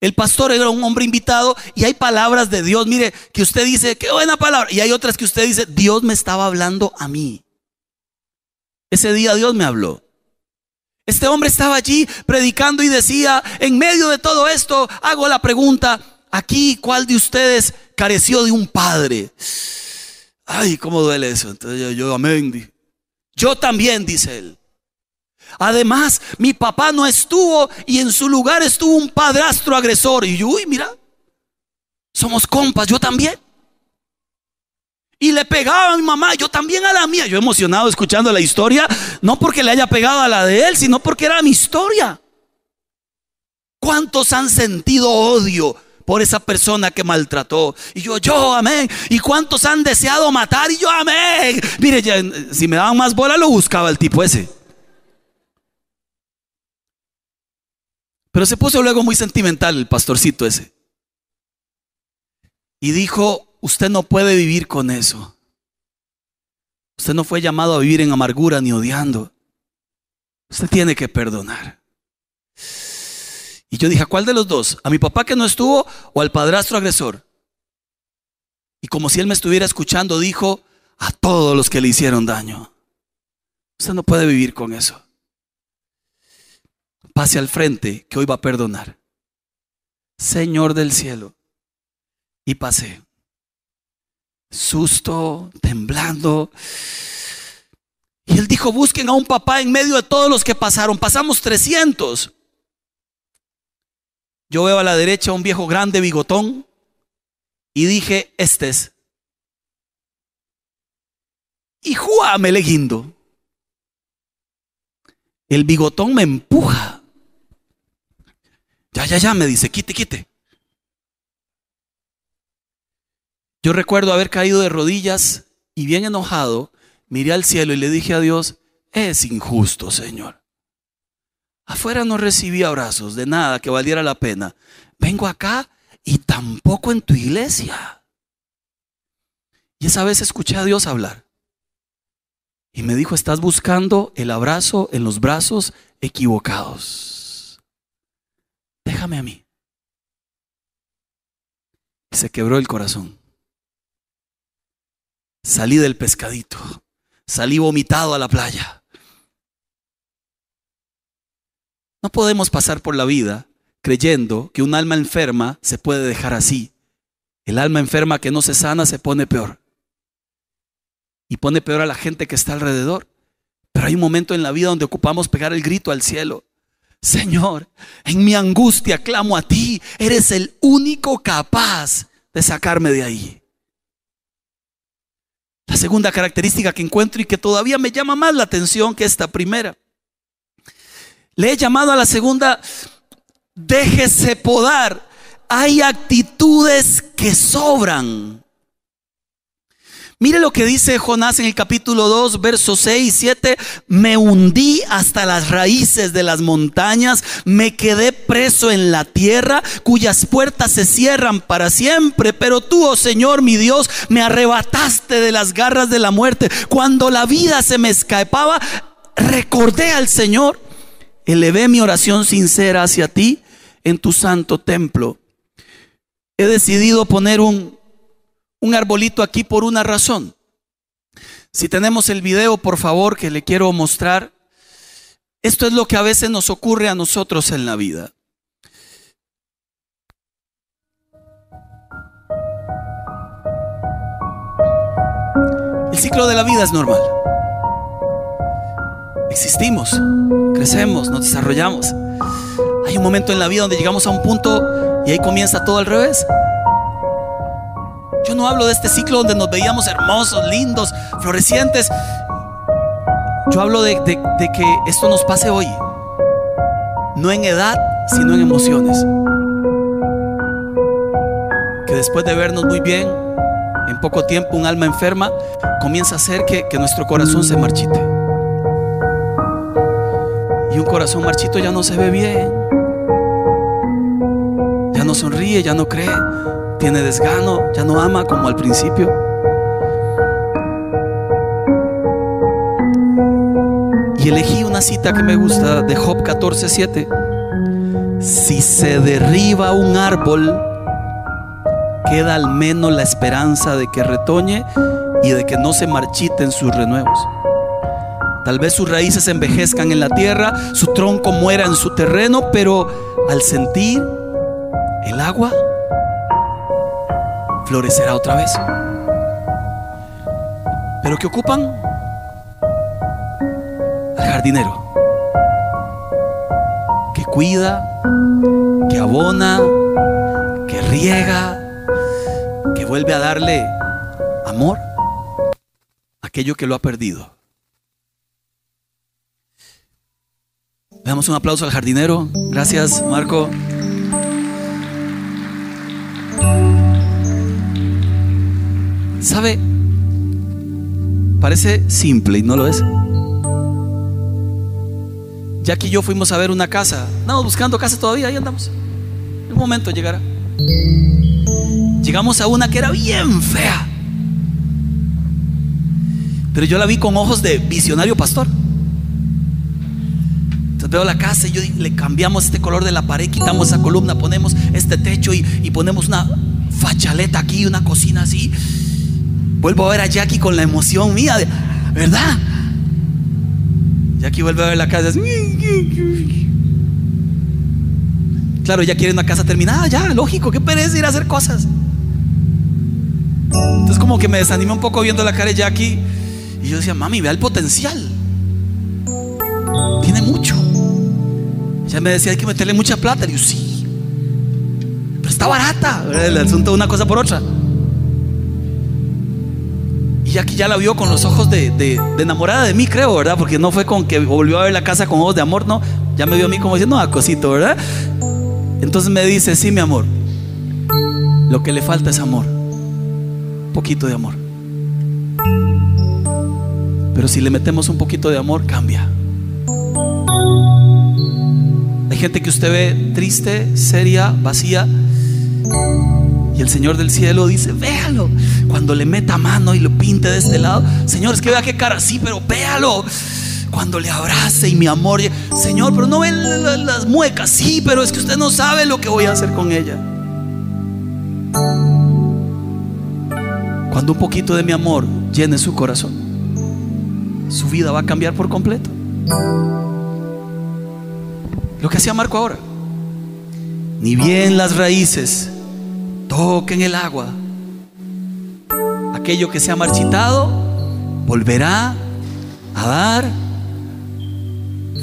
El pastor era un hombre invitado y hay palabras de Dios, mire, que usted dice, qué buena palabra. Y hay otras que usted dice, Dios me estaba hablando a mí. Ese día Dios me habló. Este hombre estaba allí predicando y decía, en medio de todo esto, hago la pregunta, aquí, ¿cuál de ustedes careció de un padre? Ay, ¿cómo duele eso? Entonces yo, yo amén. Yo también, dice él. Además, mi papá no estuvo y en su lugar estuvo un padrastro agresor. Y yo, uy, mira, somos compas, yo también. Y le pegaba a mi mamá, yo también a la mía. Yo emocionado escuchando la historia, no porque le haya pegado a la de él, sino porque era mi historia. ¿Cuántos han sentido odio por esa persona que maltrató? Y yo, yo, amén. ¿Y cuántos han deseado matar? Y yo, amén. Mire, si me daban más bola, lo buscaba el tipo ese. Pero se puso luego muy sentimental el pastorcito ese. Y dijo, usted no puede vivir con eso. Usted no fue llamado a vivir en amargura ni odiando. Usted tiene que perdonar. Y yo dije, ¿a cuál de los dos? ¿A mi papá que no estuvo o al padrastro agresor? Y como si él me estuviera escuchando, dijo, a todos los que le hicieron daño. Usted no puede vivir con eso pase al frente que hoy va a perdonar. Señor del cielo. Y pasé. Susto, temblando. Y él dijo, busquen a un papá en medio de todos los que pasaron. Pasamos 300. Yo veo a la derecha un viejo grande bigotón y dije, este es. Y Juá me le guindo. El bigotón me empuja. Ya, ya, ya, me dice, quite, quite. Yo recuerdo haber caído de rodillas y bien enojado, miré al cielo y le dije a Dios, es injusto, Señor. Afuera no recibí abrazos de nada que valiera la pena. Vengo acá y tampoco en tu iglesia. Y esa vez escuché a Dios hablar. Y me dijo, estás buscando el abrazo en los brazos equivocados déjame a mí. Se quebró el corazón. Salí del pescadito, salí vomitado a la playa. No podemos pasar por la vida creyendo que un alma enferma se puede dejar así. El alma enferma que no se sana se pone peor. Y pone peor a la gente que está alrededor. Pero hay un momento en la vida donde ocupamos pegar el grito al cielo. Señor, en mi angustia clamo a ti. Eres el único capaz de sacarme de ahí. La segunda característica que encuentro y que todavía me llama más la atención que esta primera. Le he llamado a la segunda, déjese podar. Hay actitudes que sobran. Mire lo que dice Jonás en el capítulo 2, versos 6 y 7. Me hundí hasta las raíces de las montañas, me quedé preso en la tierra, cuyas puertas se cierran para siempre. Pero tú, oh Señor, mi Dios, me arrebataste de las garras de la muerte. Cuando la vida se me escapaba, recordé al Señor. Elevé mi oración sincera hacia ti en tu santo templo. He decidido poner un un arbolito aquí por una razón. Si tenemos el video, por favor, que le quiero mostrar. Esto es lo que a veces nos ocurre a nosotros en la vida. El ciclo de la vida es normal. Existimos, crecemos, nos desarrollamos. Hay un momento en la vida donde llegamos a un punto y ahí comienza todo al revés. Yo no hablo de este ciclo donde nos veíamos hermosos, lindos, florecientes. Yo hablo de, que esto nos pase hoy. No en edad, sino en emociones. Que después de vernos muy bien, en poco tiempo un alma enferma comienza a hacer que, que nuestro corazón se marchite. Y un corazón marchito ya no se ve bien. Ya no sonríe, ya no cree tiene desgano, ya no ama como al principio. Y elegí una cita que me gusta de Job 14:7. Si se derriba un árbol, queda al menos la esperanza de que retoñe y de que no se marchiten sus renuevos. Tal vez sus raíces envejezcan en la tierra, su tronco muera en su terreno, pero al sentir el agua, florecerá otra vez. Pero que ocupan al jardinero, que cuida, que abona, que riega, que vuelve a darle amor a aquello que lo ha perdido. Le damos un aplauso al jardinero. Gracias, Marco. ¿Sabe? Parece simple y no lo es. Jackie y yo fuimos a ver una casa. Andamos buscando casa todavía, ahí andamos. En un momento llegará. Llegamos a una que era bien fea. Pero yo la vi con ojos de visionario pastor veo la casa y yo le cambiamos este color de la pared, quitamos esa columna, ponemos este techo y, ponemos una fachaleta aquí, una cocina así. Vuelvo a ver a Jackie con la emoción mía, ¿verdad? Jackie vuelve a ver la casa. Claro, ya quiere una casa terminada, ya, lógico, qué pereza ir a hacer cosas. Entonces como que me desanimé un poco viendo la cara de Jackie y yo decía, mami, vea el potencial. Tiene mucho. Ella me decía, hay que meterle mucha plata. Y yo, sí. Pero está barata. El asunto de una cosa por otra. Y aquí ya la vio con los ojos de, enamorada de mí, creo, ¿verdad? Porque no fue con que volvió a ver la casa con ojos de amor, no. Ya me vio a mí como diciendo, ah, cosito, ¿verdad? Entonces me dice, sí, mi amor. Lo que le falta es amor. Un poquito de amor. Pero si le metemos un poquito de amor, cambia. Gente que usted ve triste, seria, vacía. Y el Señor del cielo dice, véalo. Cuando le meta mano y lo pinte de este lado. Señor, es que vea qué cara, sí, pero véalo. Cuando le abrace y mi amor. Señor, pero no ve las muecas. Sí, pero es que usted no sabe lo que voy a hacer con ella. Cuando un poquito de mi amor llene su corazón, su vida va a cambiar por completo. Lo que hacía Marco ahora. Ni bien las raíces toquen el agua. Aquello que se ha marchitado volverá a dar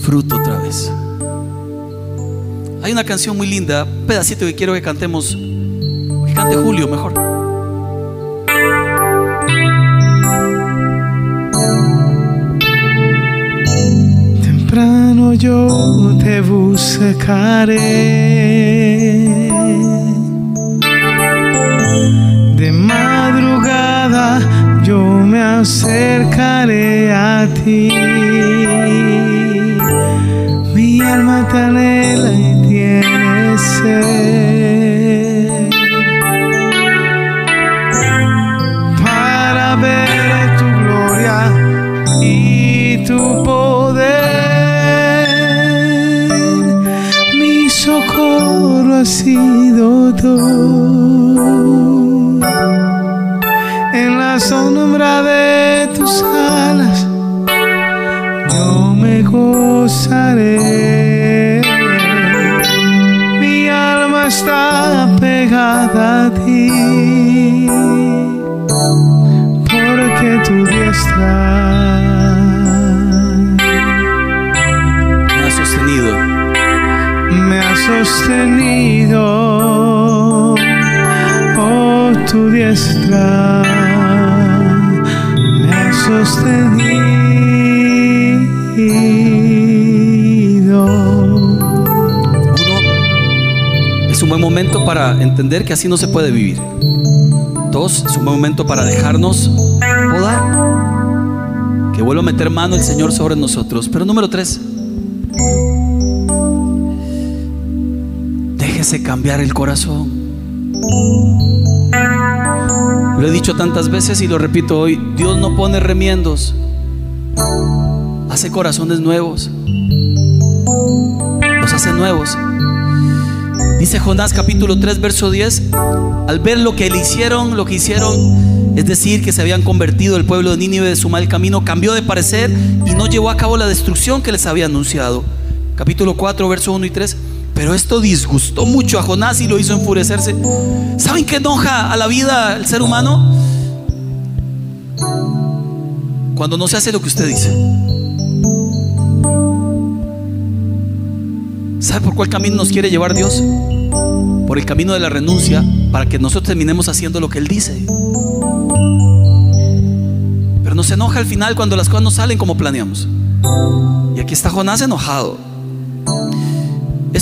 fruto otra vez. Hay una canción muy linda, pedacito que quiero que cantemos, que cante Julio mejor. Yo te buscaré. De madrugada yo me acercaré a ti. Mi alma te anhela y tiene. Para ver tu gloria y tu sido tú. En la sombra de tus alas yo me gozaré. Mi alma está pegada a ti, sostenido, oh tu diestra me sostenido. Uno, es un buen momento para entender que así no se puede vivir. Dos, es un buen momento para dejarnos podar. Que vuelva a meter mano el Señor sobre nosotros. Pero número tres, cambiar el corazón. Lo he dicho tantas veces y lo repito hoy, Dios no pone remiendos, hace corazones nuevos, los hace nuevos. Dice Jonás capítulo 3 verso 10, al ver lo que le hicieron, lo que hicieron, es decir, que se habían convertido el pueblo de Nínive de su mal camino, cambió de parecer y no llevó a cabo la destrucción que les había anunciado. Capítulo 4 verso 1 y 3 Pero esto disgustó mucho a Jonás y lo hizo enfurecerse. ¿Saben qué enoja a la vida el ser humano? Cuando no se hace lo que usted dice. ¿Sabe por cuál camino nos quiere llevar Dios? Por el camino de la renuncia para que nosotros terminemos haciendo lo que Él dice. Pero nos enoja al final cuando las cosas no salen como planeamos. Y aquí está Jonás enojado.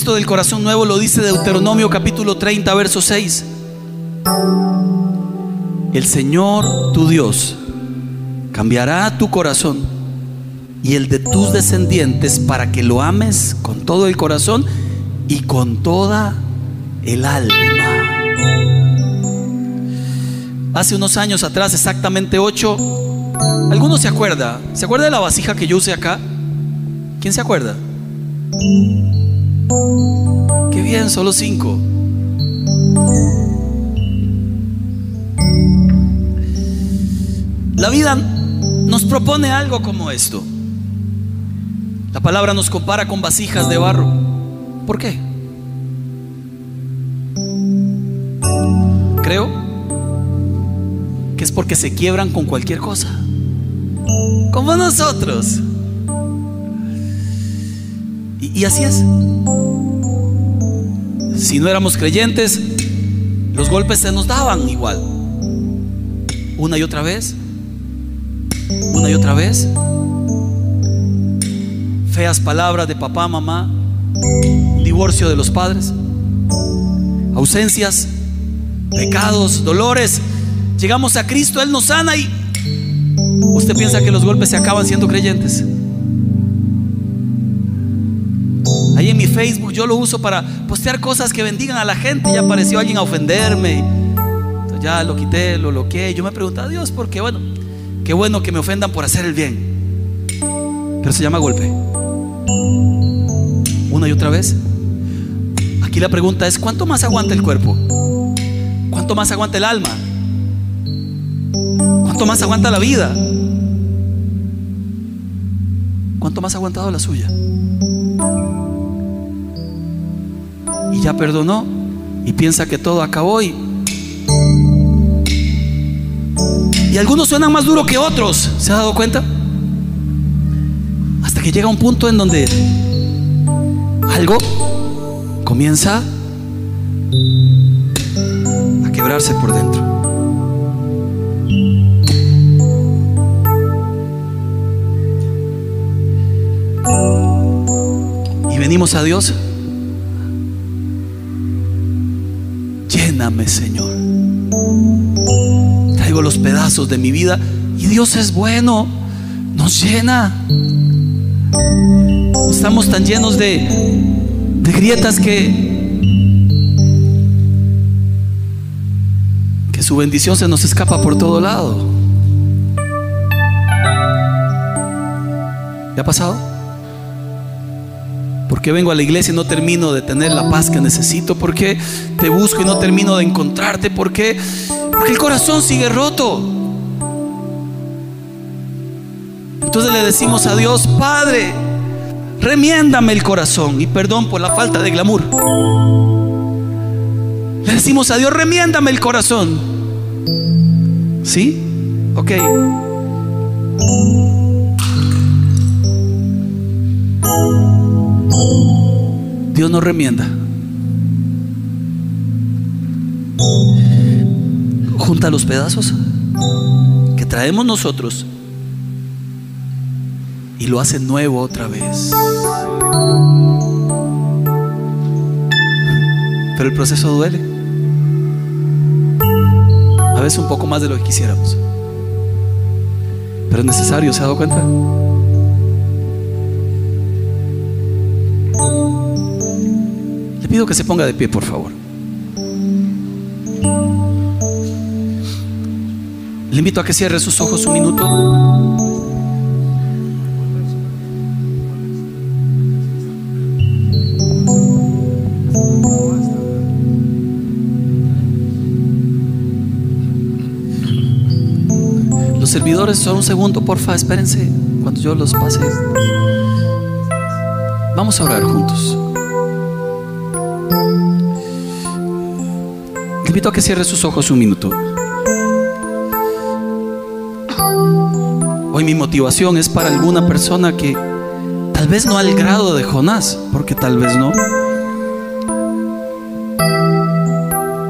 Del corazón nuevo lo dice Deuteronomio capítulo 30, verso 6. El Señor tu Dios cambiará tu corazón y el de tus descendientes para que lo ames con todo el corazón y con toda el alma. Hace unos años atrás, exactamente ocho, ¿alguno se acuerda? ¿Se acuerda de la vasija que yo usé acá? ¿Quién se acuerda? Qué bien, solo cinco. La vida nos propone algo como esto. La palabra nos compara con vasijas de barro. ¿Por qué? Creo que es porque se quiebran con cualquier cosa. Como nosotros. Y, así es. Si no éramos creyentes, los golpes se nos daban igual. Una y otra vez. Una y otra vez. Feas palabras de papá, mamá. Divorcio de los padres. Ausencias. Pecados, dolores. Llegamos a Cristo, Él nos sana y usted piensa que los golpes se acaban siendo creyentes. Facebook yo lo uso para postear cosas que bendigan a la gente. Ya apareció alguien a ofenderme. Entonces ya lo quité, lo bloqueé. Yo me preguntaba, Dios, ¿por qué? Bueno, qué bueno que me ofendan por hacer el bien. Pero se llama golpe. Una y otra vez. Aquí la pregunta es, ¿cuánto más aguanta el cuerpo? ¿Cuánto más aguanta el alma? ¿Cuánto más aguanta la vida? ¿Cuánto más ha aguantado la suya? Ya perdonó y piensa que todo acabó y algunos suenan más duro que otros, ¿se ha dado cuenta? Hasta que llega un punto en donde algo comienza a quebrarse por dentro. Y venimos a Dios. Señor. Traigo los pedazos de mi vida y Dios es bueno. Nos llena. Estamos tan llenos de, grietas que que su bendición se nos escapa por todo lado. ¿Le ha pasado? ¿Por qué vengo a la iglesia y no termino de tener la paz que necesito? ¿Por qué te busco y no termino de encontrarte? ¿Por qué? Porque el corazón sigue roto. Entonces le decimos a Dios, Padre, remiéndame el corazón y perdón por la falta de glamour. Le decimos a Dios, remiéndame el corazón. ¿Sí? Ok. Dios nos remienda. Junta los pedazos que traemos nosotros y lo hace nuevo otra vez. Pero el proceso duele. A veces un poco más de lo que quisiéramos. Pero es necesario, ¿se ha dado cuenta? Pido que se ponga de pie, por favor. Le invito a que cierre sus ojos un minuto. Los servidores, solo un segundo, porfa, espérense cuando yo los pase. Vamos a orar juntos. Invito a que cierre sus ojos un minuto. Hoy mi motivación es para alguna persona que tal vez no al grado de Jonás, porque tal vez no.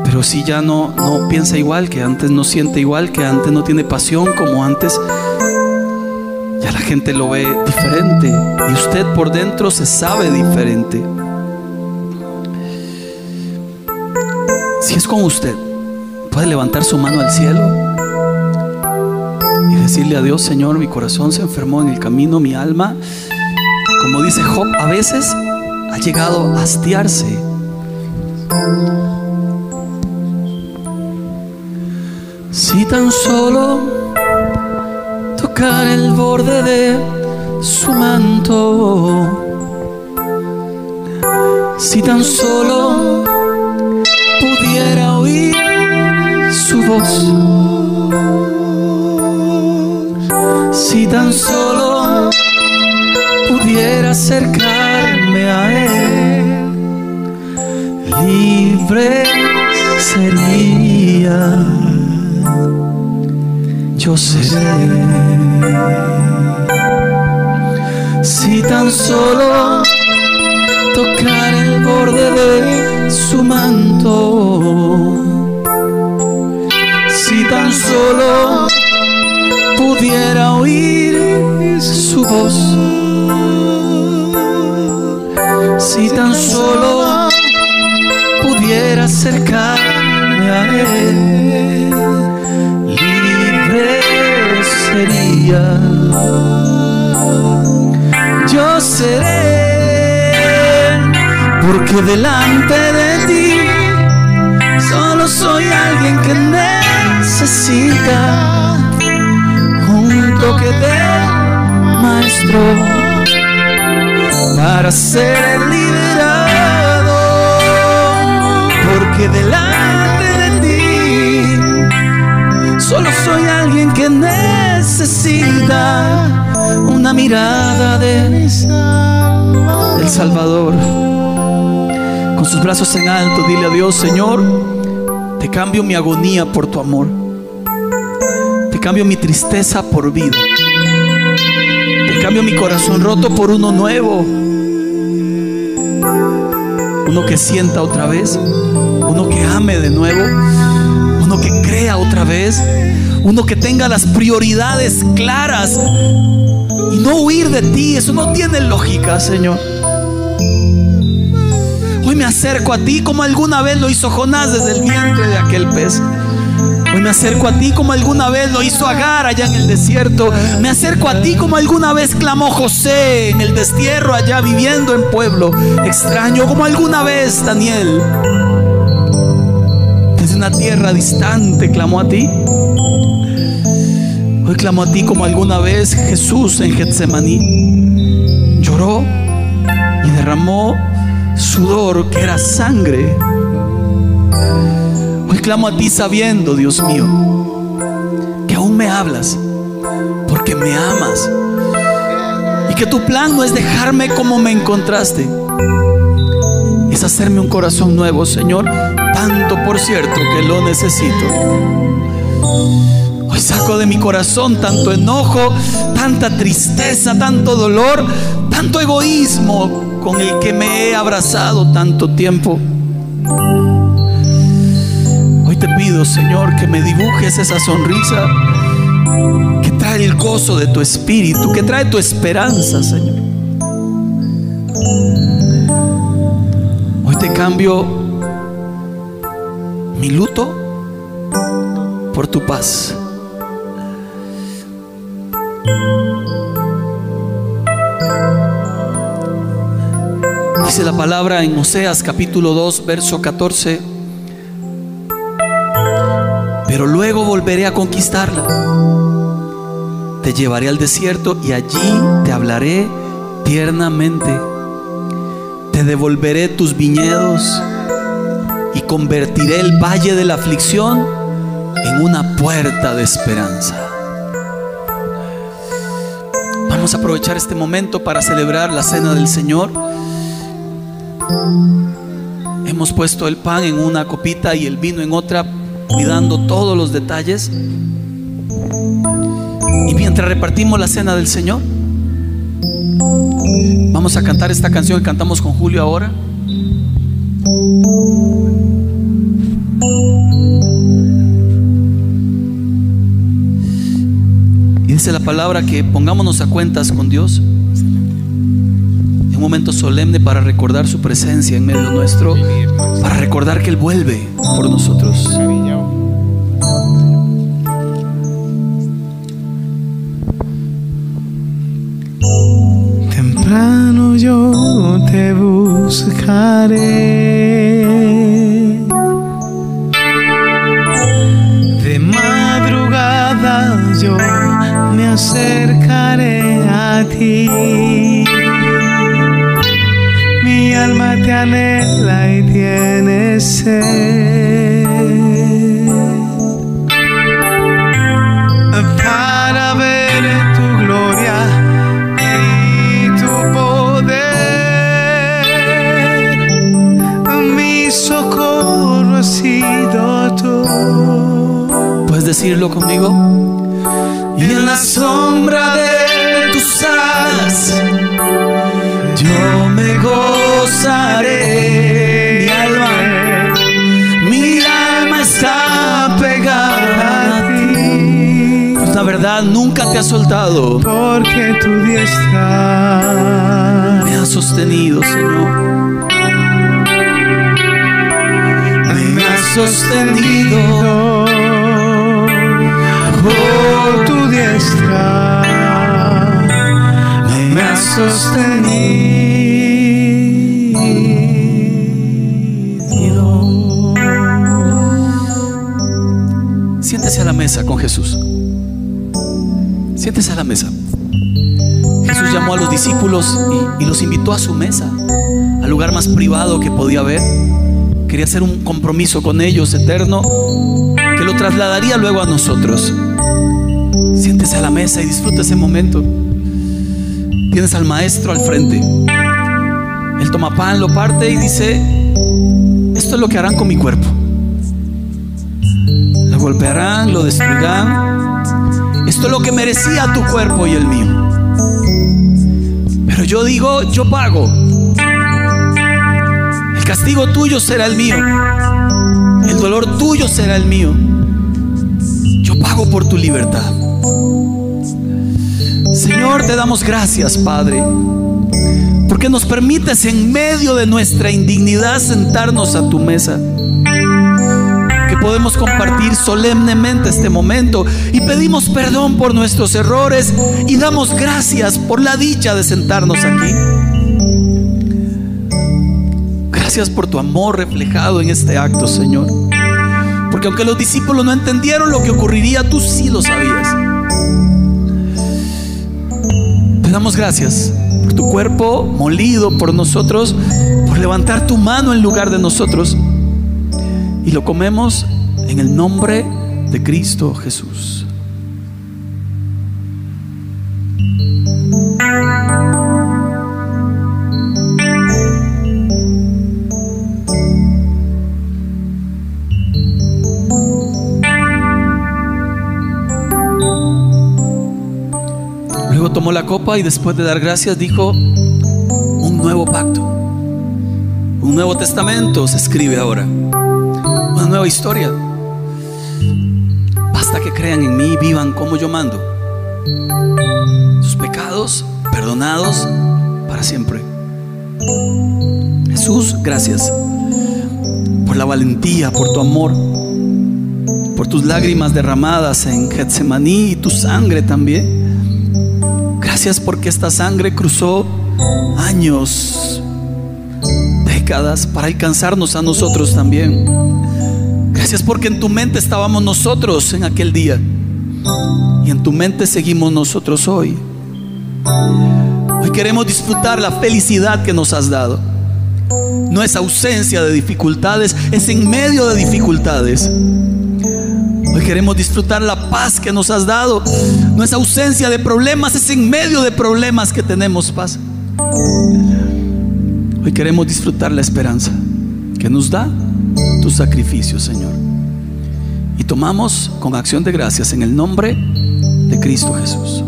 Pero si ya no, no piensa igual que antes, no siente igual que antes, no tiene pasión como antes, ya la gente lo ve diferente y usted por dentro se sabe diferente. Si es con usted, puede levantar su mano al cielo y decirle a Dios, Señor, mi corazón se enfermó en el camino, mi alma, como dice Job, a veces ha llegado a hastiarse. Si tan solo tocar el borde de su manto, si tan solo si tan solo pudiera acercarme a él, libre sería. Yo seré. Si tan solo tocar el borde de su manto, tan solo pudiera oír su voz, si tan solo pudiera acercarme a él, libre sería. Yo seré, porque delante de ti solo soy alguien que necesita un toque de maestro para ser liberado, porque delante de ti solo soy alguien que necesita una mirada de del Salvador. Con sus brazos en alto, dile a Dios, Señor, te cambio mi agonía por tu amor. Cambio mi tristeza por vida. Te cambio mi corazón roto por uno nuevo. Uno que sienta otra vez. Uno que ame de nuevo. Uno que crea otra vez. Uno que tenga las prioridades claras y no huir de ti. Eso no tiene lógica, Señor. Hoy me acerco a ti como alguna vez lo hizo Jonás desde el vientre de aquel pez. Hoy me acerco a ti como alguna vez lo hizo Agar allá en el desierto. Me acerco a ti como alguna vez clamó José en el destierro allá viviendo en pueblo extraño. Como alguna vez Daniel desde una tierra distante clamó a ti. Hoy clamo a ti como alguna vez Jesús en Getsemaní lloró y derramó sudor que era sangre. Clamo a ti sabiendo, Dios mío, que aún me hablas porque me amas y que tu plan no es dejarme como me encontraste, es hacerme un corazón nuevo, Señor, tanto por cierto que lo necesito. Hoy saco de mi corazón tanto enojo, tanta tristeza, tanto dolor, tanto egoísmo con el que me he abrazado tanto tiempo. Te pido, Señor, que me dibujes esa sonrisa que trae el gozo de tu espíritu, que trae tu esperanza, Señor. Hoy te cambio mi luto por tu paz. Dice la palabra en Oseas capítulo 2, verso 14. Pero luego volveré a conquistarla. Te llevaré al desierto y allí te hablaré tiernamente. Te devolveré tus viñedos y convertiré el valle de la aflicción en una puerta de esperanza. Vamos a aprovechar este momento para celebrar la cena del Señor. Hemos puesto el pan en una copita y el vino en otra, cuidando todos los detalles. Y mientras repartimos la cena del Señor, vamos a cantar esta canción que cantamos con Julio ahora. Y dice la palabra que pongámonos a cuentas con Dios. En un momento solemne para recordar su presencia en medio nuestro, para recordar que Él vuelve por nosotros. Temprano yo te buscaré. De madrugada yo me acercaré a ti. Mi alma te anhela tiene sed. Para ver tu gloria y tu poder. Mi socorro ha sido tú. ¿Puedes decirlo conmigo? Te ha soltado. Porque tu diestra Me ha sostenido, Señor. Me ha sostenido. por tu diestra me has sostenido. Siéntese a la mesa con Jesús. Siéntese a la mesa. Jesús llamó a los discípulos y, los invitó a su mesa, al lugar más privado que podía haber. Quería hacer un compromiso con ellos eterno que lo trasladaría luego a nosotros. Siéntese a la mesa y disfruta ese momento. Tienes al maestro al frente. Él toma pan, lo parte y dice, esto es lo que harán con mi cuerpo. Lo golpearán, lo destruirán. Esto es lo que merecía tu cuerpo y el mío. Pero yo digo, yo pago. El castigo tuyo será el mío. El dolor tuyo será el mío. Yo pago por tu libertad. Señor, te damos gracias, Padre, porque nos permites en medio de nuestra indignidad sentarnos a tu mesa. Que podemos compartir solemnemente este momento y pedimos perdón por nuestros errores y damos gracias por la dicha de sentarnos aquí. Gracias por tu amor reflejado en este acto, Señor. Porque aunque los discípulos no entendieron lo que ocurriría, tú sí lo sabías. Te damos gracias por tu cuerpo molido por nosotros, por levantar tu mano en lugar de nosotros. Y lo comemos en el nombre de Cristo Jesús. Luego tomó la copa y después de dar gracias dijo, un nuevo pacto, un nuevo testamento se escribe ahora, una nueva historia. Basta que crean en mí y vivan como yo mando. Sus pecados perdonados para siempre. Jesús, gracias por la valentía, por tu amor, por tus lágrimas derramadas en Getsemaní y tu sangre también. Gracias porque esta sangre cruzó años, décadas para alcanzarnos a nosotros también. Gracias porque en tu mente estábamos nosotros en aquel día y en tu mente seguimos nosotros hoy. Hoy queremos disfrutar la felicidad que nos has dado. No es ausencia de dificultades, es en medio de dificultades. Hoy queremos disfrutar la paz que nos has dado. No es ausencia de problemas, es en medio de problemas que tenemos paz. Hoy queremos disfrutar la esperanza que nos da tu sacrificio, Señor. Y tomamos con acción de gracias en el nombre de Cristo Jesús.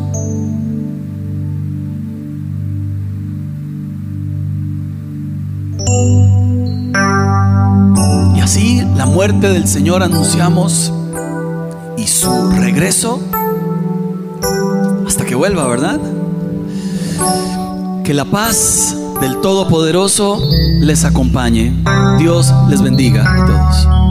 Y así la muerte del Señor anunciamos y su regreso hasta que vuelva, ¿verdad? Que la paz del Todopoderoso les acompañe. Dios les bendiga a todos.